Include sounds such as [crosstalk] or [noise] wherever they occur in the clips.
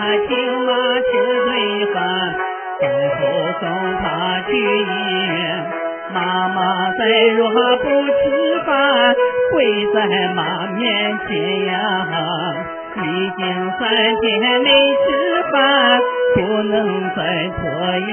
他请妈吃顿饭，随后送他去医院。妈妈再若不吃饭，跪在妈面前呀。已经三天没吃饭，不能再拖延。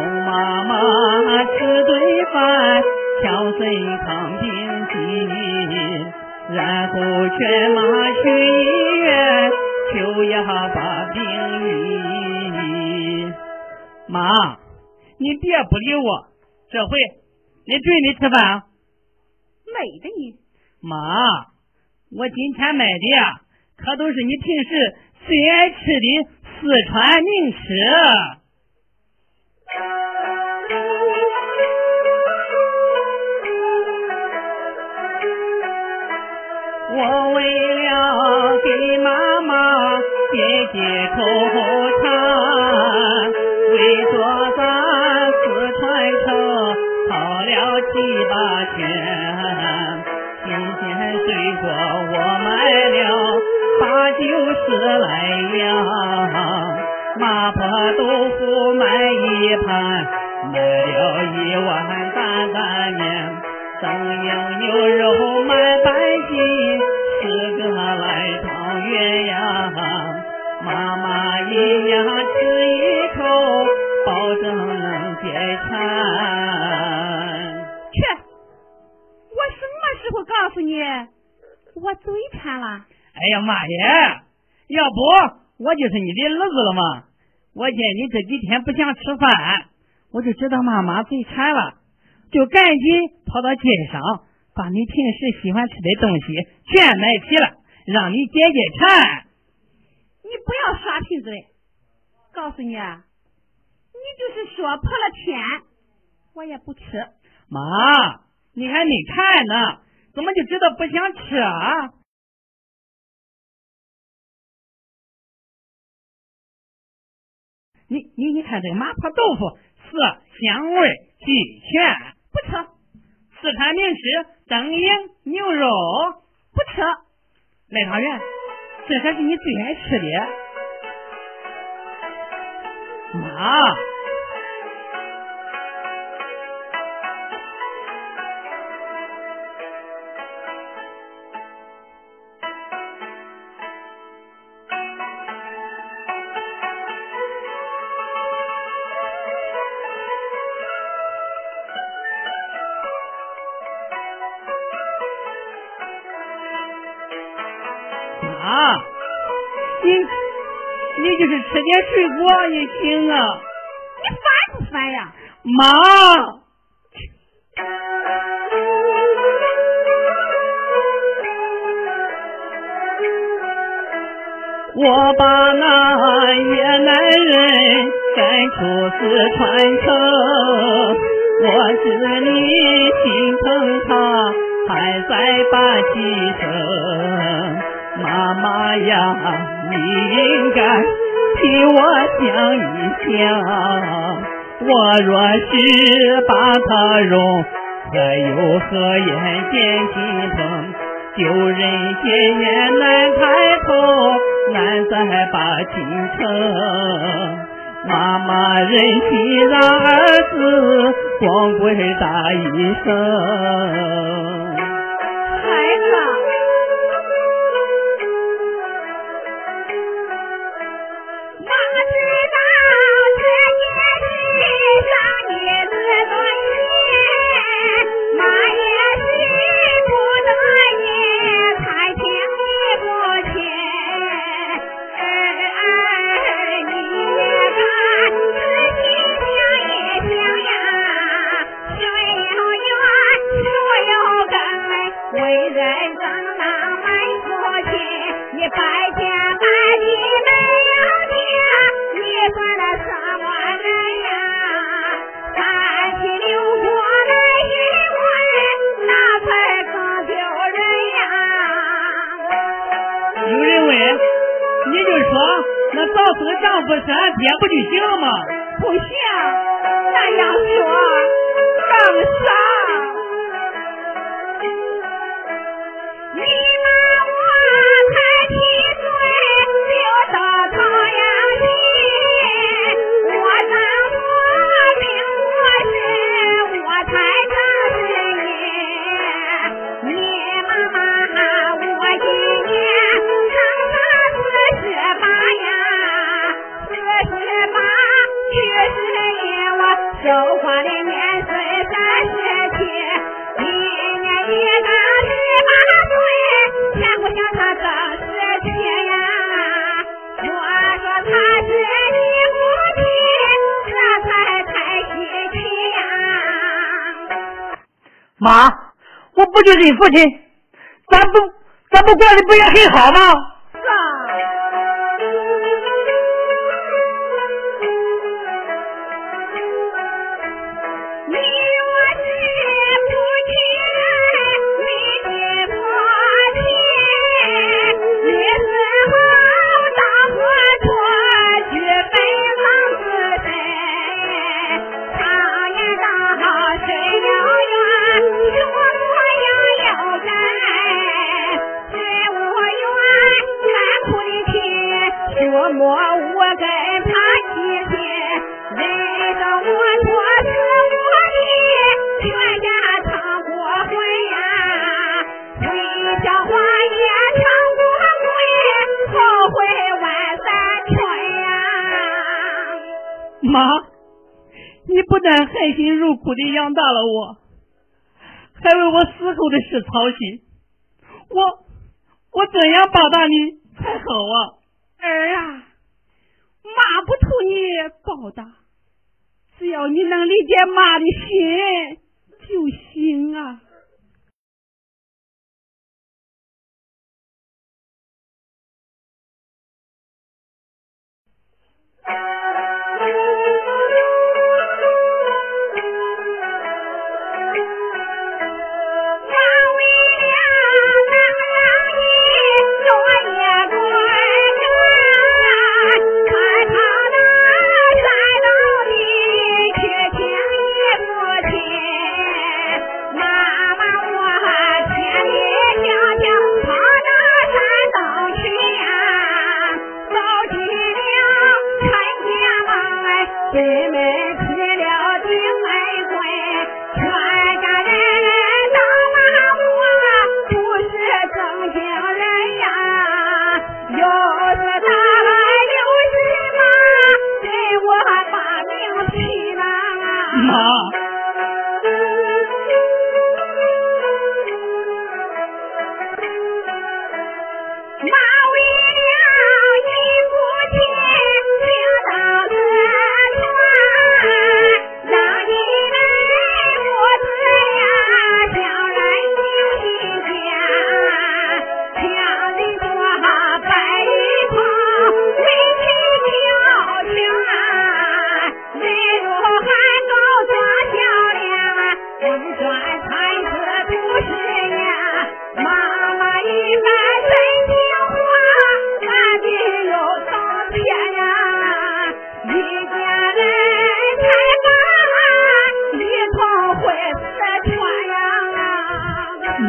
妈妈吃顿饭，调身康定心，然后劝马去医院求药把病医。妈，你别不理我。这回你准你吃饭？没的你妈，我今天买的呀，可都是你平时最爱吃的四川名吃。我为了给妈妈解解口馋，为做咱四川城跑了七八圈，新鲜水果我买了八九十来样，麻婆豆腐买一盘，买了一碗担担面，蒸羊牛肉买汤圆呀，妈妈一样吃一口，保证能解馋。去，我什么时候告诉你我嘴馋了？哎呀妈呀！要不我就是你的儿子了嘛！我见你这几天不想吃饭，我就知道妈妈嘴馋了，就赶紧跑到街上，把你平时喜欢吃的东西全买齐了，让你解解馋。你不要耍贫嘴！告诉你，啊，你就是说破了天，我也不吃。妈，你还没看呢，怎么就知道不想吃啊？你你你看这个麻婆豆腐，色香味俱全，不吃。四川名吃蒸羊牛肉，不吃。奶汤圆，这才是你最爱吃的。妈，就是吃点水果也行啊。你烦不烦呀？妈，我把那越南人赶出四川城，我知你心疼他，还在把气生。妈妈呀，你应该替我想一想，我若是把它容，还有何颜见心疼？救人结缘难抬头，难再把心成。妈妈忍心让儿子光棍打一生。不就行了吗？不行，就是你父亲，咱不咱不过的不也很好吗？多磨我该他几天，来到我托死我的全家唱过婚呀，回家花也唱过鬼，后悔万三春呀。妈，你不但含辛茹苦的养大了我，还为我死后的事操心，我我怎样报答你才好啊？儿啊，妈不图你报答，只要你能理解妈的心就行啊。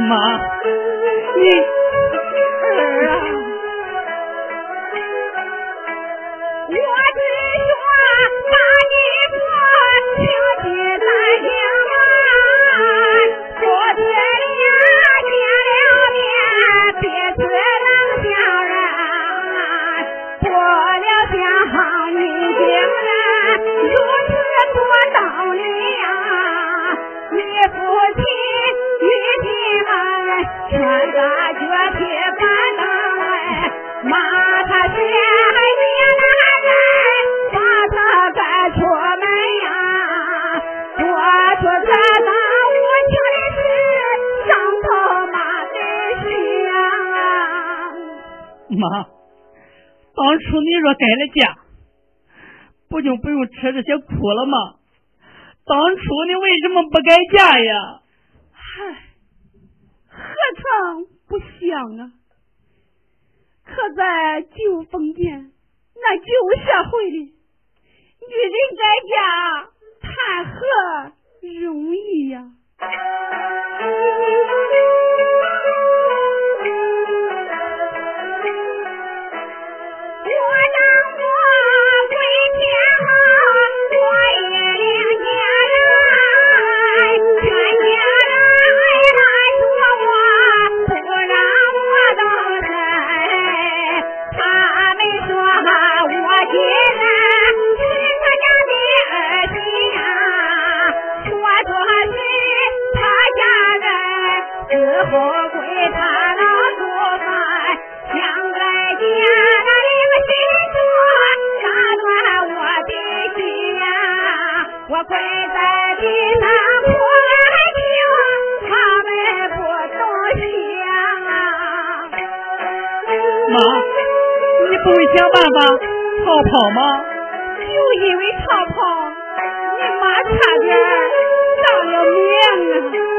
妈你当初你若改了嫁，不就不用吃这些苦了吗？当初你为什么不改嫁呀？嗨，何尝不想啊？可在旧封建那旧社会里，女人改嫁谈何容易呀？不懂想。妈，你不会想办法逃跑吗？就因为逃跑，你妈差点丧了命啊！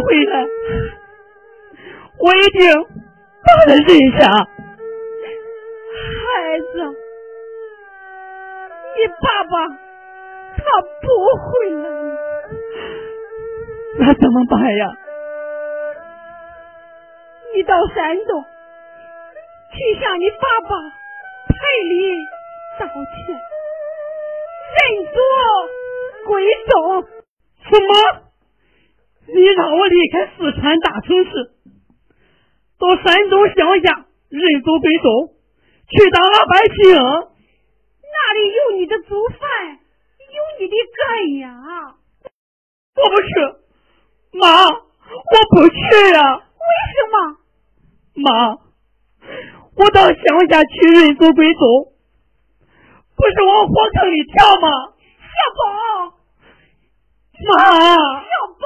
回来，我已经把他认下。孩子，你爸爸他不回来。那怎么办呀？你到山东去向你爸爸赔礼道歉，人多鬼多，什么？你让我离开四川大城市，到山东乡下认祖归宗，去当老百姓？那里有你的祖坟，有你的根呀！我不去，妈，我不去呀！为什么？妈，我到乡下去认祖归宗，不是往火坑里跳吗？小宝，妈，小宝。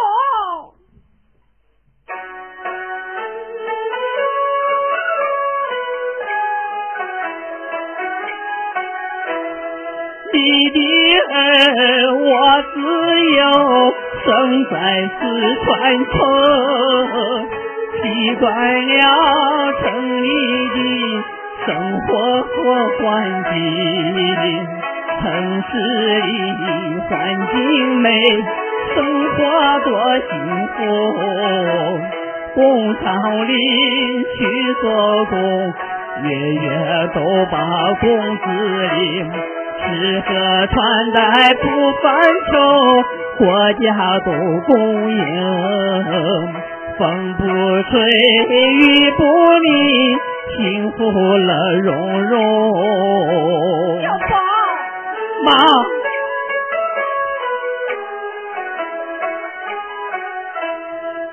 我只有生在四川城，习惯了城里的生活和环境。城市里环境美，生活多幸福。工厂里去做工，月月都把工资领。吃喝穿戴不犯愁，国家都供应。风不吹，雨不淋，幸福乐融融。小宝，妈，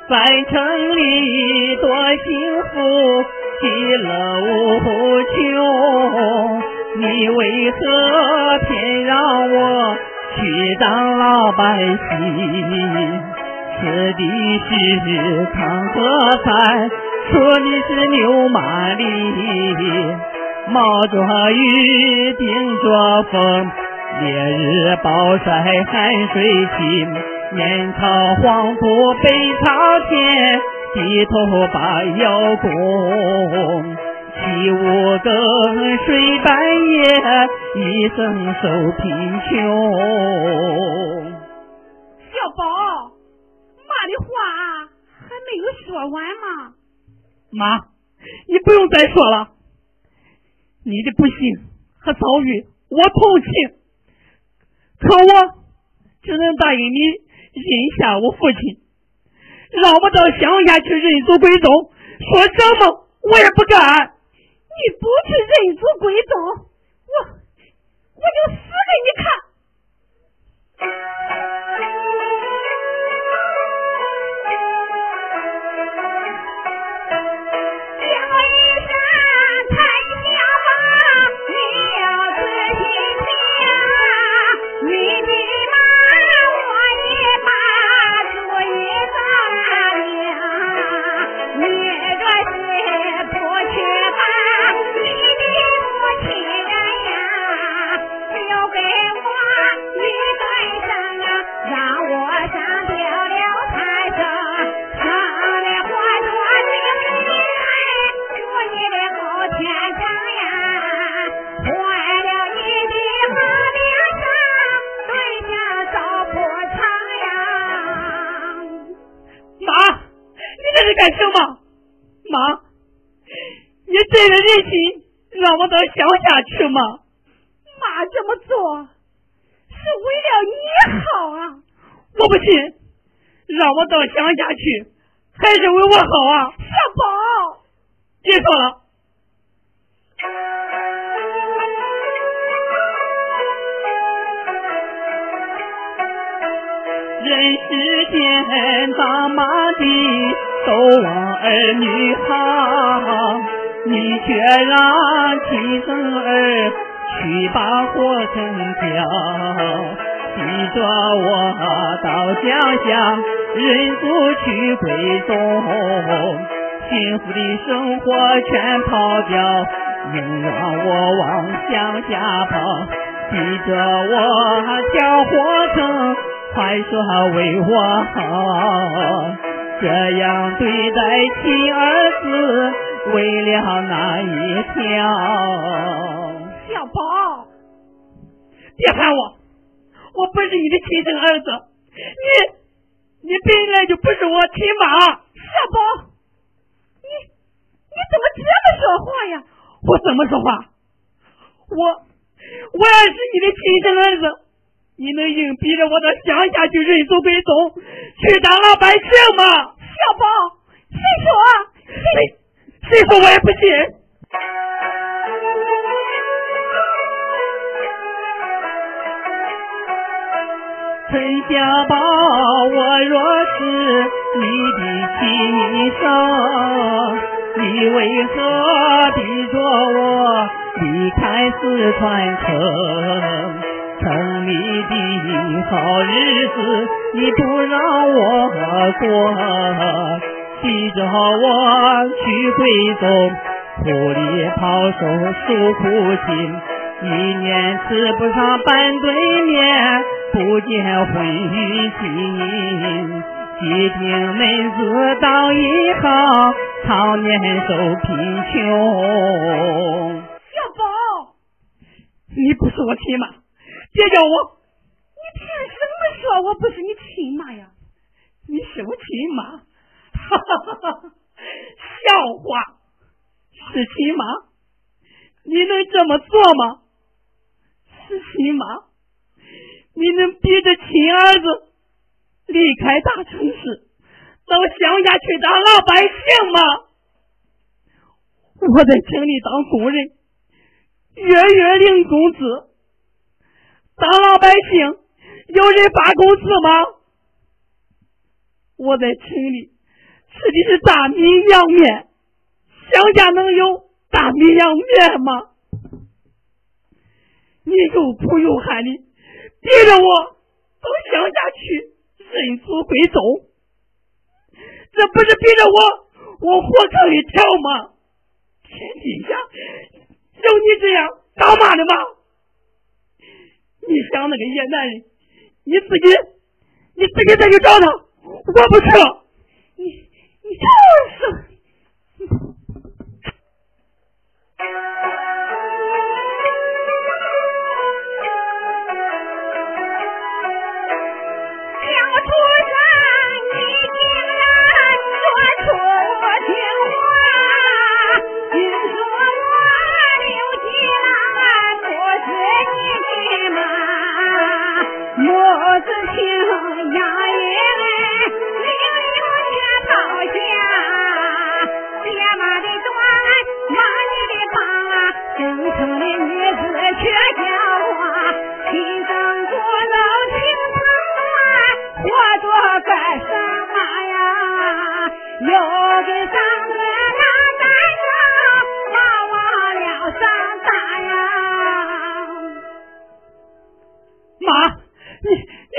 在城里多幸福，其乐无穷。你为何偏让我去？当老百姓？吃的是糠和菜，说的是牛马力，冒着雨，顶着风，烈日暴晒汗水浸，面朝黄土背朝天，低头把腰弓。起五更睡半夜，一生受贫穷。小宝，妈的话还没有说完吗。妈，你不用再说了。你的不幸和遭遇，我同情。可我只能答应你认下我父亲，让我到乡下去认祖归宗。说什么我也不干。你不去认祖归宗，我我就死给你看。你这个人心让我到乡下去吗？妈这么做是为了你好啊！我不信，让我到乡下去还是为我好啊！小宝，别说了。人世间大妈的。都往儿女好，你却让亲生儿去把火坑跳，逼着我到乡下认祖去归宗，幸福的生活全跑掉，硬让我往乡下跑，逼着我跳火坑，快说为我好。这样对待亲儿子，为了那一条？小宝，别喊我，我不是你的亲生儿子，你你本来就不是我亲妈。小宝，你你怎么这么说话呀？我怎么说话？我我要是你的亲生儿子，你能硬逼着我到乡下去认祖归宗，去当老百姓吗？小宝，谁说？谁谁说我也不信。陈家宝，我若是你的亲生，你为何逼着我离开四川城？城里的好日子你不让我过，逼着我去贵州，苦里抛手诉苦情，一年吃不上半顿面。不见婚姻，几定妹子当一行，常年受贫穷。小宝，你不是我亲妈，别叫我。你凭什么说我不是你亲妈呀？你是我亲妈，哈哈哈哈笑话，是亲妈？你能这么做吗？是亲妈？你能逼着亲儿子离开大城市，到乡下去当老百姓吗？我在城里当工人，月月领工资。当老百姓有人发工资吗？我在城里吃的是大米凉面，乡下能有大米凉面吗？你又苦又喊的。逼着我到乡下去认祖归宗，这不是逼着我往火坑里跳吗？天底下有你这样当妈的吗？你想那个野男人，你自己你自己再去找他，我不去了。Poof! [laughs]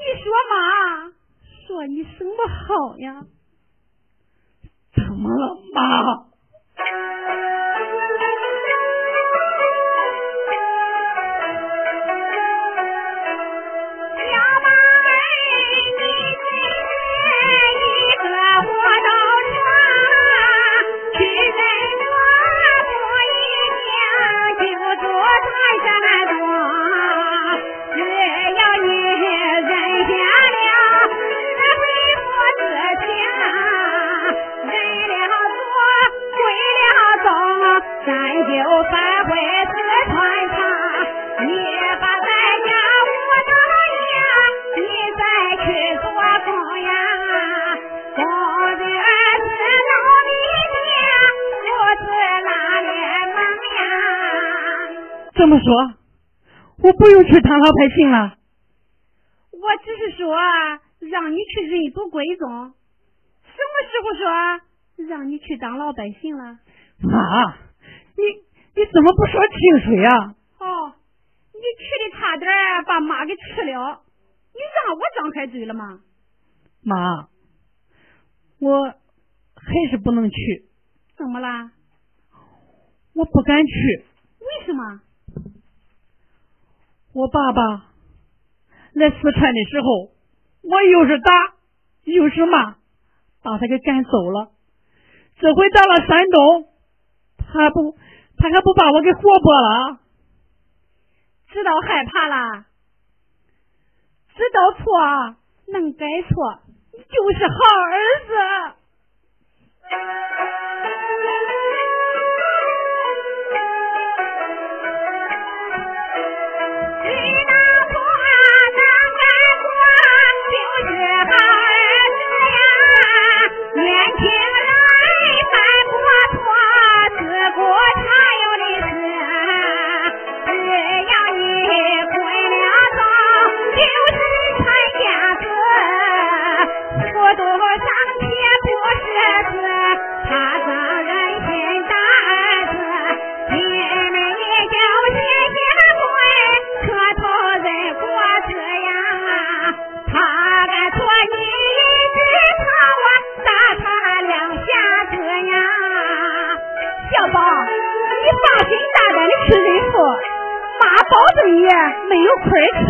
你说妈说你什么好呀？怎么了妈？这么说，我不用去当老百姓了。我只是说让你去认祖归宗，什么时候说让你去当老百姓了？妈，你你怎么不说清楚呀？哦，你去的差点把妈给吃了，你让我张开嘴了吗？妈，我还是不能去。怎么啦？我不敢去。为什么？我爸爸来四川的时候，我又是打又是骂，把他给赶走了。这回到了山东，他不，他还不把我给活剥了？知道害怕了，知道错能改错，你就是好儿子。宝，你放心大胆的去认父，妈保证你没有亏吃。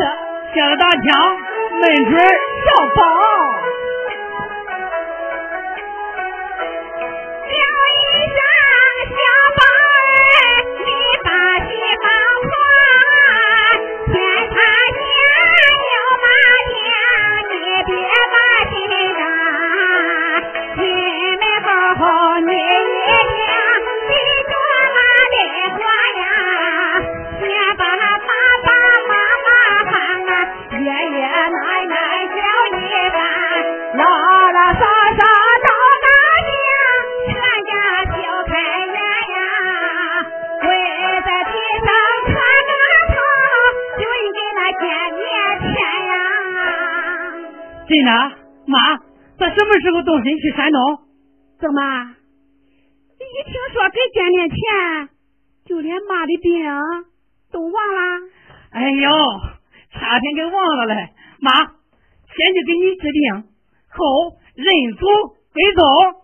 小大强，没准小宝。那妈，咱什么时候动身去山东？怎么？一听说给捐点钱，就连妈的病都忘了。哎呦，差点给忘了嘞。妈，先去给你治病，后认祖归宗。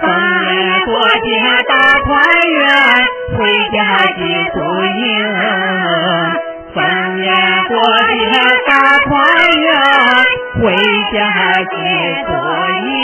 逢年过节大团圆，回家接祖英。逢年过节大团圆，回家接祖英。